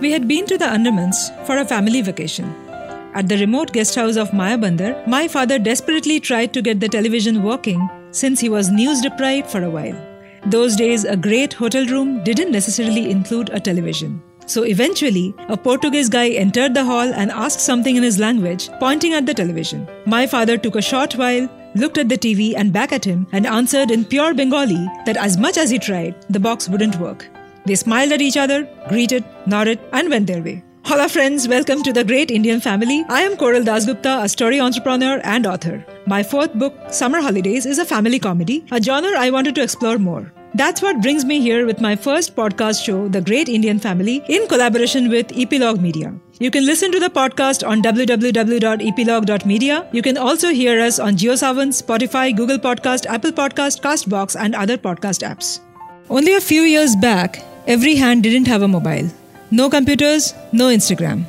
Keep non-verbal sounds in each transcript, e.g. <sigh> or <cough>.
We had been to the Andamans for a family vacation. At the remote guest house of Mayabunder, my father desperately tried to get the television working since he was news deprived for a while. Those days, a great hotel room didn't necessarily include a television. So eventually, a Portuguese guy entered the hall and asked something in his language, pointing at the television. My father took a short while, looked at the TV and back at him, and answered in pure Bengali that as much as he tried, the box wouldn't work. They smiled at each other, greeted, nodded, and went their way. Hola, friends. Welcome to the Great Indian Family. I am Koral Dasgupta, a story entrepreneur and author. My fourth book, Summer Holidays, is a family comedy, a genre I wanted to explore more. That's what brings me here with my first podcast show, The Great Indian Family, in collaboration with Eplog Media. You can listen to the podcast on www.eplog.media. You can also hear us on JioSaavn, Spotify, Google Podcast, Apple Podcast, Castbox, and other podcast apps. Only a few years back, every hand didn't have a mobile. No computers, no Instagram.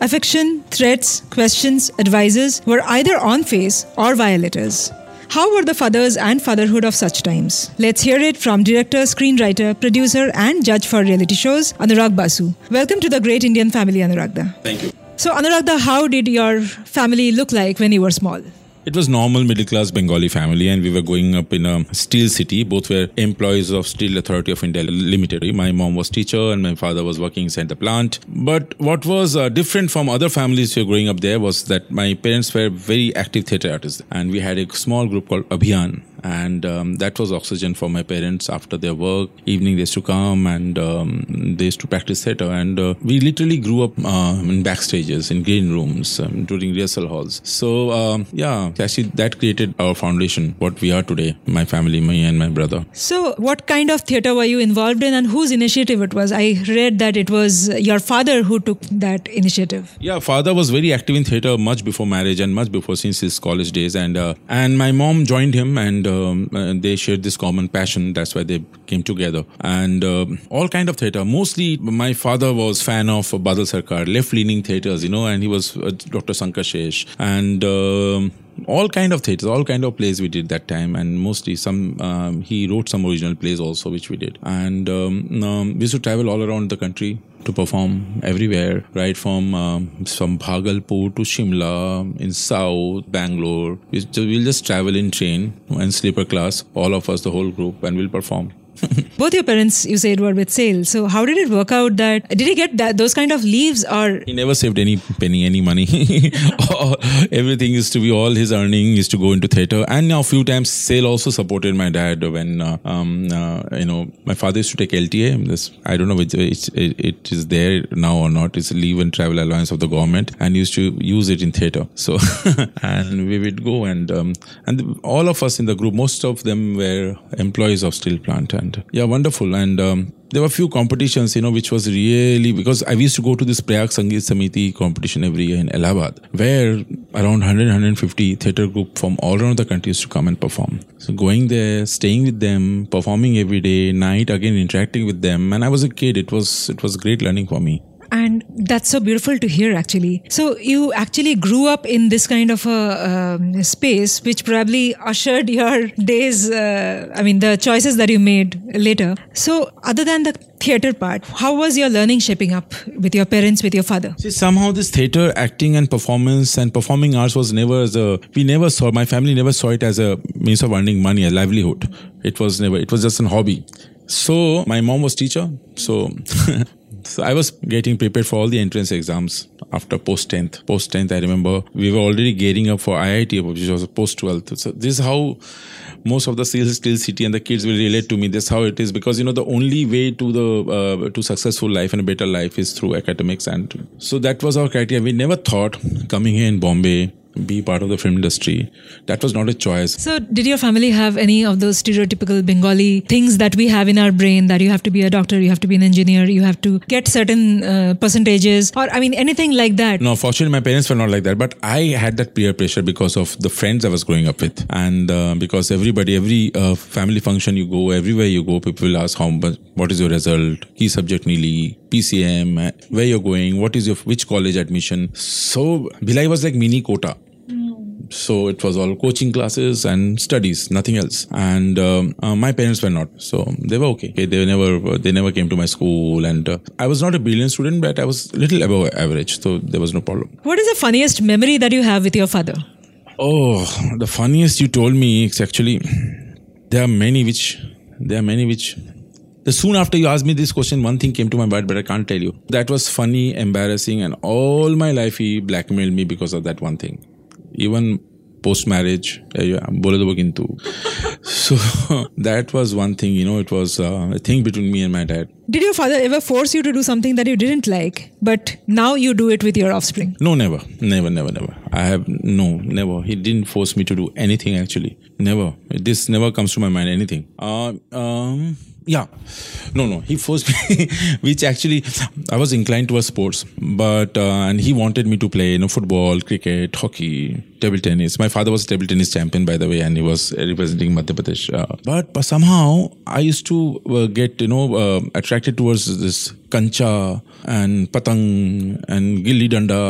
Affection, threats, questions, advices were either on face or via letters. How were the fathers and fatherhood of such times? Let's hear it from director, screenwriter, producer, and judge for reality shows, Anurag Basu. Welcome to the Great Indian Family, Anuragda. Thank you. So, Anuragda, how did your family look like when you were small? It was normal middle class Bengali family, and we were growing up in a steel city. Both were employees of Steel Authority of India Limited. My mom was teacher, and my father was working inside the plant. But what was uh, different from other families who were growing up there was that my parents were very active theatre artists, and we had a small group called Abhiyan, and um, that was oxygen for my parents after their work. Evening they used to come and um, they used to practice theatre, and uh, we literally grew up uh, in backstages, in green rooms, um, during rehearsal halls. So um, yeah, actually that created our foundation, what we are today. My family, me and my brother. So, what kind of theatre were you involved in, and whose initiative it was? I read that it was your father who took that initiative. Yeah, father was very active in theatre much before marriage and much before since his college days, and uh, and my mom joined him and um, uh, they shared this common passion. That's why they came together. And uh, all kind of theatre. Mostly, my father was fan of Badal Sarkar, left-leaning theatres, you know, and he was uh, Dr. Sankashesh and. Um, all kind of theaters, all kind of plays we did that time, and mostly some um, he wrote some original plays also, which we did. And um, um, we used to travel all around the country to perform everywhere, right from um, from Bhagalpur to Shimla in South Bangalore. We, we'll just travel in train and sleeper class, all of us, the whole group, and we'll perform. <laughs> Both your parents, you said, were with SAIL. So how did it work out? That did he get that, those kind of leaves, or he never saved any penny, any money. <laughs> Everything used to be all his earning used to go into theater. And now a few times, SAIL also supported my dad when uh, um, uh, you know my father used to take LTA. This I don't know which it, it is there now or not. It's leave and travel allowance of the government, and used to use it in theater. So <laughs> and we would go and um, and all of us in the group, most of them were employees of steel plant and yeah, wonderful. And um, there were a few competitions, you know, which was really because I used to go to this Prayag Sangeet Samiti competition every year in Allahabad, where around 100, 150 theatre group from all around the country used to come and perform. So going there, staying with them, performing every day, night again, interacting with them. And I was a kid. It was it was great learning for me and that's so beautiful to hear actually. So you actually grew up in this kind of a um, space which probably ushered your <laughs> days uh, i mean the choices that you made later. So other than the theater part how was your learning shaping up with your parents with your father? See somehow this theater acting and performance and performing arts was never as a we never saw my family never saw it as a means of earning money a livelihood. It was never it was just an hobby. So my mom was teacher so <laughs> So I was getting prepared for all the entrance exams after post 10th. Post 10th, I remember we were already gearing up for IIT, which was post 12th. So this is how most of the sales still city and the kids will relate to me. This is how it is because you know the only way to the uh, to successful life and a better life is through academics, and so that was our criteria. We never thought coming here in Bombay be part of the film industry. That was not a choice. So, did your family have any of those stereotypical Bengali things that we have in our brain that you have to be a doctor, you have to be an engineer, you have to get certain uh, percentages, or I mean, anything like that? No, fortunately, my parents were not like that. But I had that peer pressure because of the friends I was growing up with, and uh, because everybody, every uh, family function you go, everywhere you go, people will ask how much, what is your result, key subject nearly, PCM, where you're going, what is your which college admission. So Bhilai was like mini Kota So it was all coaching classes and studies, nothing else. And um, uh, my parents were not, so they were okay. They never they never came to my school, and uh, I was not a brilliant student, but I was a little above average, so there was no problem. What is the funniest memory that you have with your father? Oh, the funniest you told me is actually there are many which there are many which the soon after you asked me this question, one thing came to my mind, but I can't tell you. That was funny, embarrassing, and all my life he blackmailed me because of that one thing. Even post marriage, I'm into. so that was one thing. You know, it was uh, a thing between me and my dad. Did your father ever force you to do something that you didn't like, but now you do it with your offspring? No, never, never, never, never. I have no, never. He didn't force me to do anything. Actually, never. This never comes to my mind. Anything. Uh, um yeah. No no. He forced me <laughs> which actually i was inclined towards sports but uh, and he wanted me to play you know football cricket hockey table tennis. My father was a table tennis champion by the way and he was representing madhya pradesh uh, but, but somehow i used to uh, get you know uh, attracted towards this kancha and patang and gilli danda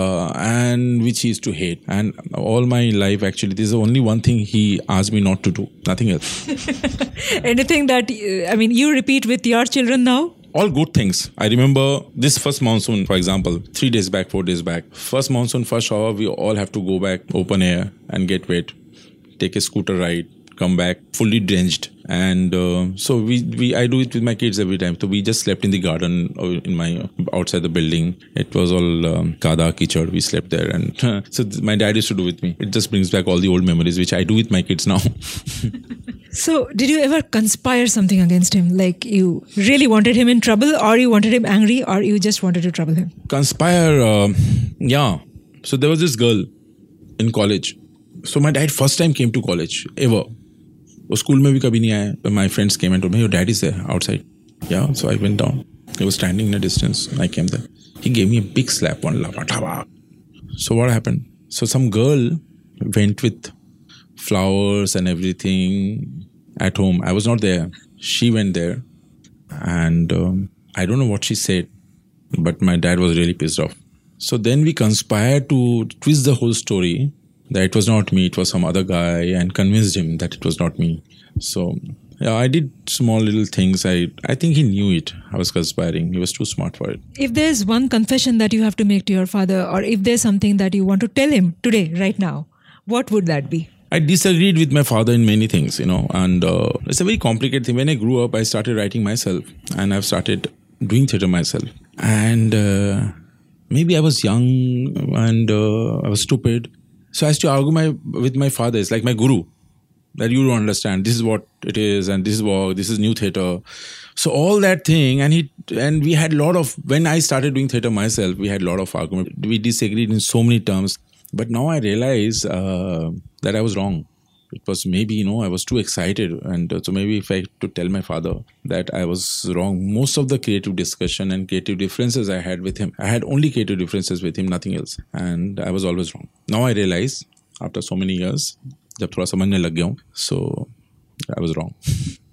and which he used to hate and all my life actually this is the only one thing he asked me not to do nothing else <laughs> anything that i mean you repeat with your children now all good things. I remember this first monsoon, for example, three days back, four days back. First monsoon, first shower, we all have to go back open air and get wet, take a scooter ride, come back fully drenched. And uh, so we, we i do it with my kids every time. So we just slept in the garden in my outside the building. It was all um, kada kichad. We slept there. And uh, <laughs> so my dad used to do with me. It just brings back all the old memories which i do with my kids now. <laughs> So did you ever conspire something against him? Like you really wanted him in trouble or you wanted him angry or you just wanted to trouble him? Conspire uh, yeah. So there was this girl in college. So my dad first time came to college ever वो school में भी कभी नहीं आया my friends came and your dad is outside या so I went down he was standing in a distance. I came there. He gave me a big slap on Lapatava. So what happened? So some girl went with flowers and everything at home. I was not there. She went there, and um, I don't know what she said, but my dad was really pissed off. So then we conspired to twist the whole story that it was not me, it was some other guy, and convinced him that it was not me. So yeah, I did small little things. I I think he knew it. I was conspiring. He was too smart for it. If there's one confession that you have to make to your father, or if there's something that you want to tell him today, right now, what would that be? I disagreed with my father in many things, you know, and uh, it's a very complicated thing. When I grew up, I started writing myself, and I've started doing theater myself. And uh, maybe I was young and uh, I was stupid so I used to argue my with my father. It's like my guru that you don't understand. This is what it is, and this is what this is new theater. So all that thing, and he and we had a lot of when I started doing theater myself, we had a lot of argument. We disagreed in so many terms. But now I realize uh, that I was wrong it was maybe you know i was too excited and uh, so maybe if i to tell my father that i was wrong most of the creative discussion and creative differences i had with him i had only creative differences with him nothing else and i was always wrong now i realize after so many years जब थोड़ा समझने लग गया हूँ so I was wrong. <laughs>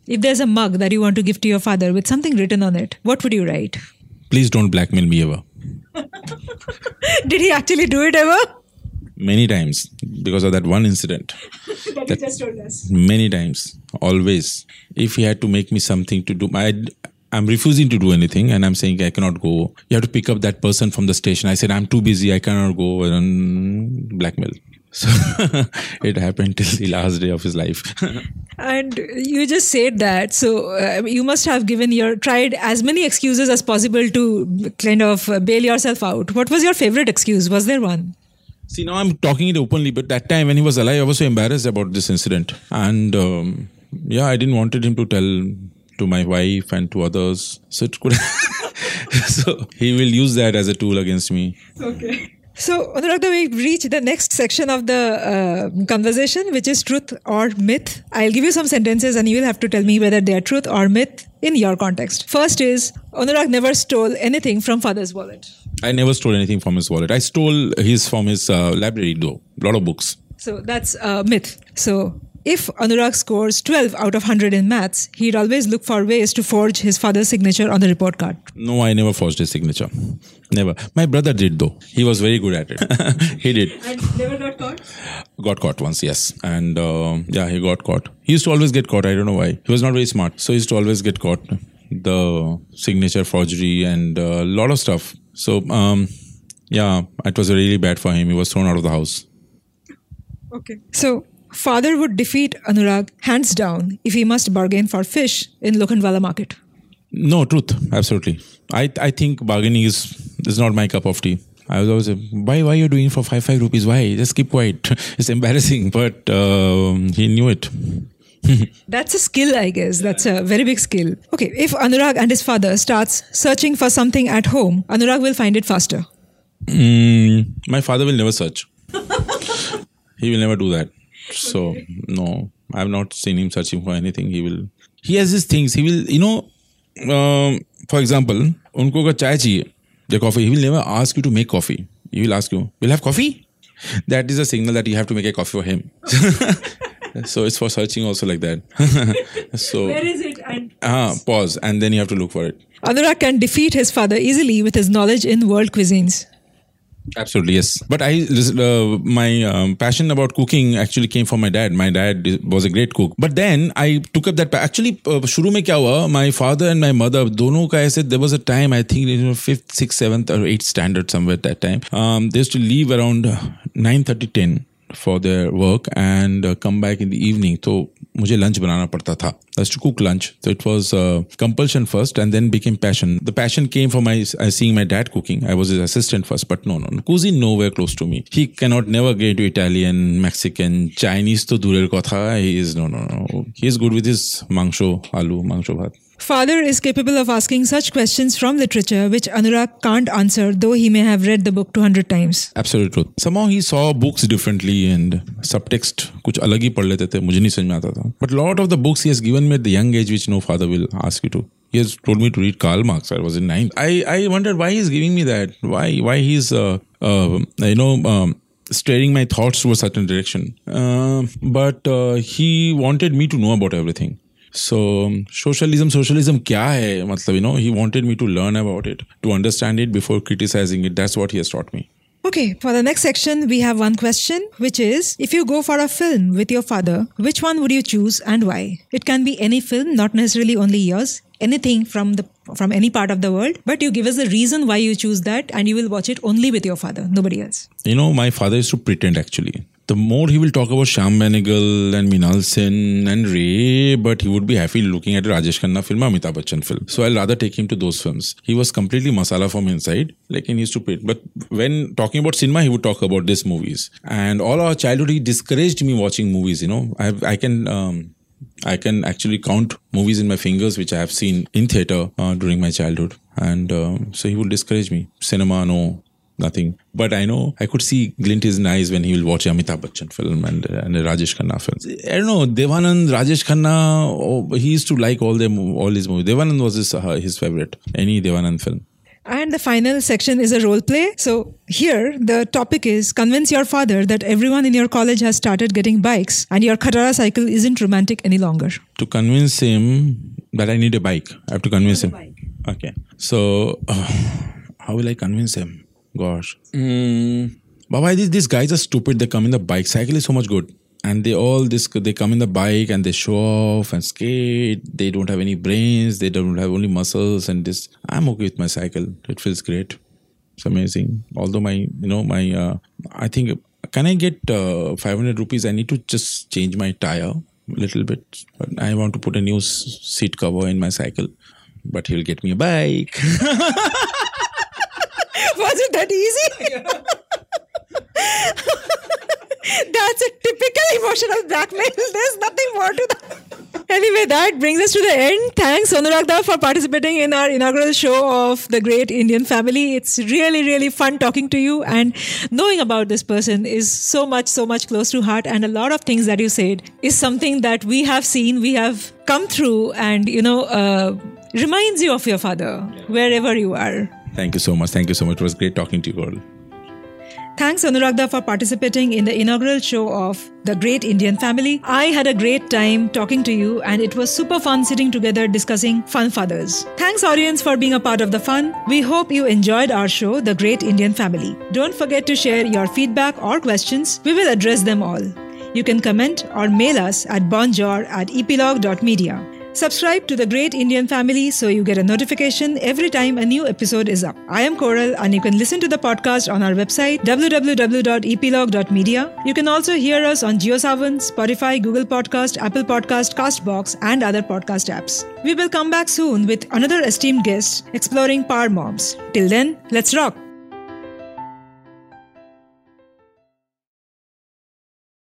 If there's a mug that you want to give to your father with something written on it, what would you write? Please don't blackmail me ever. <laughs> Did he actually do it ever? Many times because of that one incident. <laughs> that, that just told us. Many times, always. If he had to make me something to do, I, I'm refusing to do anything and I'm saying I cannot go. You have to pick up that person from the station. I said, I'm too busy. I cannot go. And blackmail. <laughs> So <laughs> it happened till the last day of his life. and you just said that. So uh, you must have given your, tried as many excuses as possible to kind of bail yourself out. What was your favorite excuse? Was there one? See, now I'm talking it openly, but that time when he was alive, I was so embarrassed about this incident. And um, yeah, I didn't wanted him to tell to my wife and to others. So it could. <laughs> so he will use that as a tool against me. Okay. So, Anuragda, we reach the next section of the uh, conversation, which is truth or myth. I'll give you some sentences and you will have to tell me whether they are truth or myth in your context. First is Anurag never stole anything from father's wallet. I never stole anything from his wallet. I stole his from his uh, library, though. A lot of books. So that's a myth. So if Anurag scores 12 out of 100 in maths, he'd always look for ways to forge his father's signature on the report card. No, I never forged his signature. Never. My brother did though. He was very good at it. <laughs> he did. And never got caught? Got caught once, yes. And uh, yeah, he got caught. He used to always get caught. I don't know why. He was not very smart. So he used to always get caught. The signature forgery and a lot of stuff. So, um, yeah, it was really bad for him. He was thrown out of the house. Okay. So, father would defeat Anurag hands down if he must bargain for fish in Lokhandwala market. No, truth. Absolutely. I, I think bargaining is, is not my cup of tea. I was always, why, why are you doing for five, five rupees? Why? Just keep quiet. <laughs> It's embarrassing, but uh, he knew it. <laughs> That's a skill, I guess. That's a very big skill. Okay, if Anurag and his father starts searching for something at home, Anurag will find it faster. Mm, my father will never search. <laughs> he will never do that. So no, I have not seen him searching for anything. He will. He has his things. He will. You know. Um, for example, उनको अगर चाय चाहिए या coffee, he will never ask you to make coffee. He will ask you, "Will have coffee?" That is a signal that you have to make a coffee for him. <laughs> so it's for searching also like that. <laughs> so is it? And ah, pause and then you have to look for it. Anurag can defeat his father easily with his knowledge in world cuisines. Absolutely, yes. But I, uh, my um, passion about cooking actually came from my dad. My dad was a great cook. But then I took up that. Actually, uh, शुरू में क्या हुआ? My father and my mother, दोनों का ऐसे. There was a time I think you know fifth, sixth, seventh, or eighth standard somewhere at that time. Um, they used to leave around nine thirty, ten for their work and uh, come back in the evening. तो मुझे lunch बनाना पड़ता था। Cook lunch तो it was compulsion first and then became passion the passion came for my seeing my dad cooking I was is assistant first but no no cuisine nowhere close to me he cannot never get to Italian Mexican Chinese तो दूर कथा is no no no he is good with his mangsho aloo mangsho bhaat his mangsho, aloo, mangsho bhat. Father is capable of asking such questions from literature which Anurag can't answer, though he may have read the book 200 times. Absolute truth. Somehow he saw books differently and subtext कुछ अलग ही पढ़ लेते थे मुझे नहीं समझ में आता था. But lot of the books he has given me at the young age which no father will ask you to. He has told me to read Karl Marx. I was in ninth. I, I wondered why he's giving me that. Why why he's uh, uh, you know um, steering my thoughts to a certain direction. Uh, but uh, he wanted me to know about everything. So socialism, socialism क्या है मतलब you know he wanted me to learn about it, to understand it before criticizing it. That's what he has taught me. Okay, for the next section, we have one question, which is if you go for a film with your father, which one would you choose and why? It can be any film, not necessarily only yours, anything from the from any part of the world, but you give us the reason why you choose that and you will watch it only with your father, nobody else. You know, my father used to pretend actually. The more he will talk about Shyam Benegal and Mrinal Sen and Ray, but he would be happy looking at Rajesh Khanna film, or Amitabh Bachchan film. So I'll rather take him to those films. He was completely masala from inside, like used to pretend. But when talking about cinema, he would talk about these movies. And all our childhood, he discouraged me watching movies. You know, I, I can. Um, I can actually count movies in my fingers which I have seen in theater uh, during my childhood, and uh, so he would discourage me. Cinema, no, nothing. But I know I could see glint his eyes when he will watch Amitabh Bachchan film and, and Rajesh Khanna film. I don't know Devanand, Rajesh Khanna. Oh, he used to like all them, all his movies. Devanand was his uh, his favorite. Any Devanand film. And the final section is a role play. So here the topic is convince your father that everyone in your college has started getting bikes and your Khatara cycle isn't romantic any longer. To convince him that I need a bike, I have to convince him. Okay. So uh, <sighs> how will I convince him? Gosh. Mm. why these, these guys are stupid. They come in the bike. Cycle is so much good. And they all this they come in the bike and they show off and skate. They don't have any brains. They don't have only muscles and this. I'm okay with my cycle. It feels great. It's amazing. Although my you know my uh, I think can I get uh, 500 rupees? I need to just change my tire a little bit. But I want to put a new seat cover in my cycle. But he'll get me a bike. <laughs> Was it that easy? <laughs> That's a typical emotional blackmail. There's nothing more to that. Anyway, that brings us to the end. Thanks, Anuragda, for participating in our inaugural show of the Great Indian Family. It's really, really fun talking to you, and knowing about this person is so much, so much close to heart. And a lot of things that you said is something that we have seen, we have come through, and you know, uh, reminds you of your father wherever you are. Thank you so much. Thank you so much. It was great talking to you, all. Thanks, Anuragda, for participating in the inaugural show of The Great Indian Family. I had a great time talking to you, and it was super fun sitting together discussing fun fathers. Thanks, audience, for being a part of the fun. We hope you enjoyed our show, The Great Indian Family. Don't forget to share your feedback or questions. We will address them all. You can comment or mail us at bonjour at eplog.media. Subscribe to the Great Indian Family so you get a notification every time a new episode is up. I am Koral and you can listen to the podcast on our website www.eplog.media. You can also hear us on JioSaavn, Spotify, Google Podcast, Apple Podcast, Castbox and other podcast apps. We will come back soon with another esteemed guest exploring power moms. Till then, let's rock!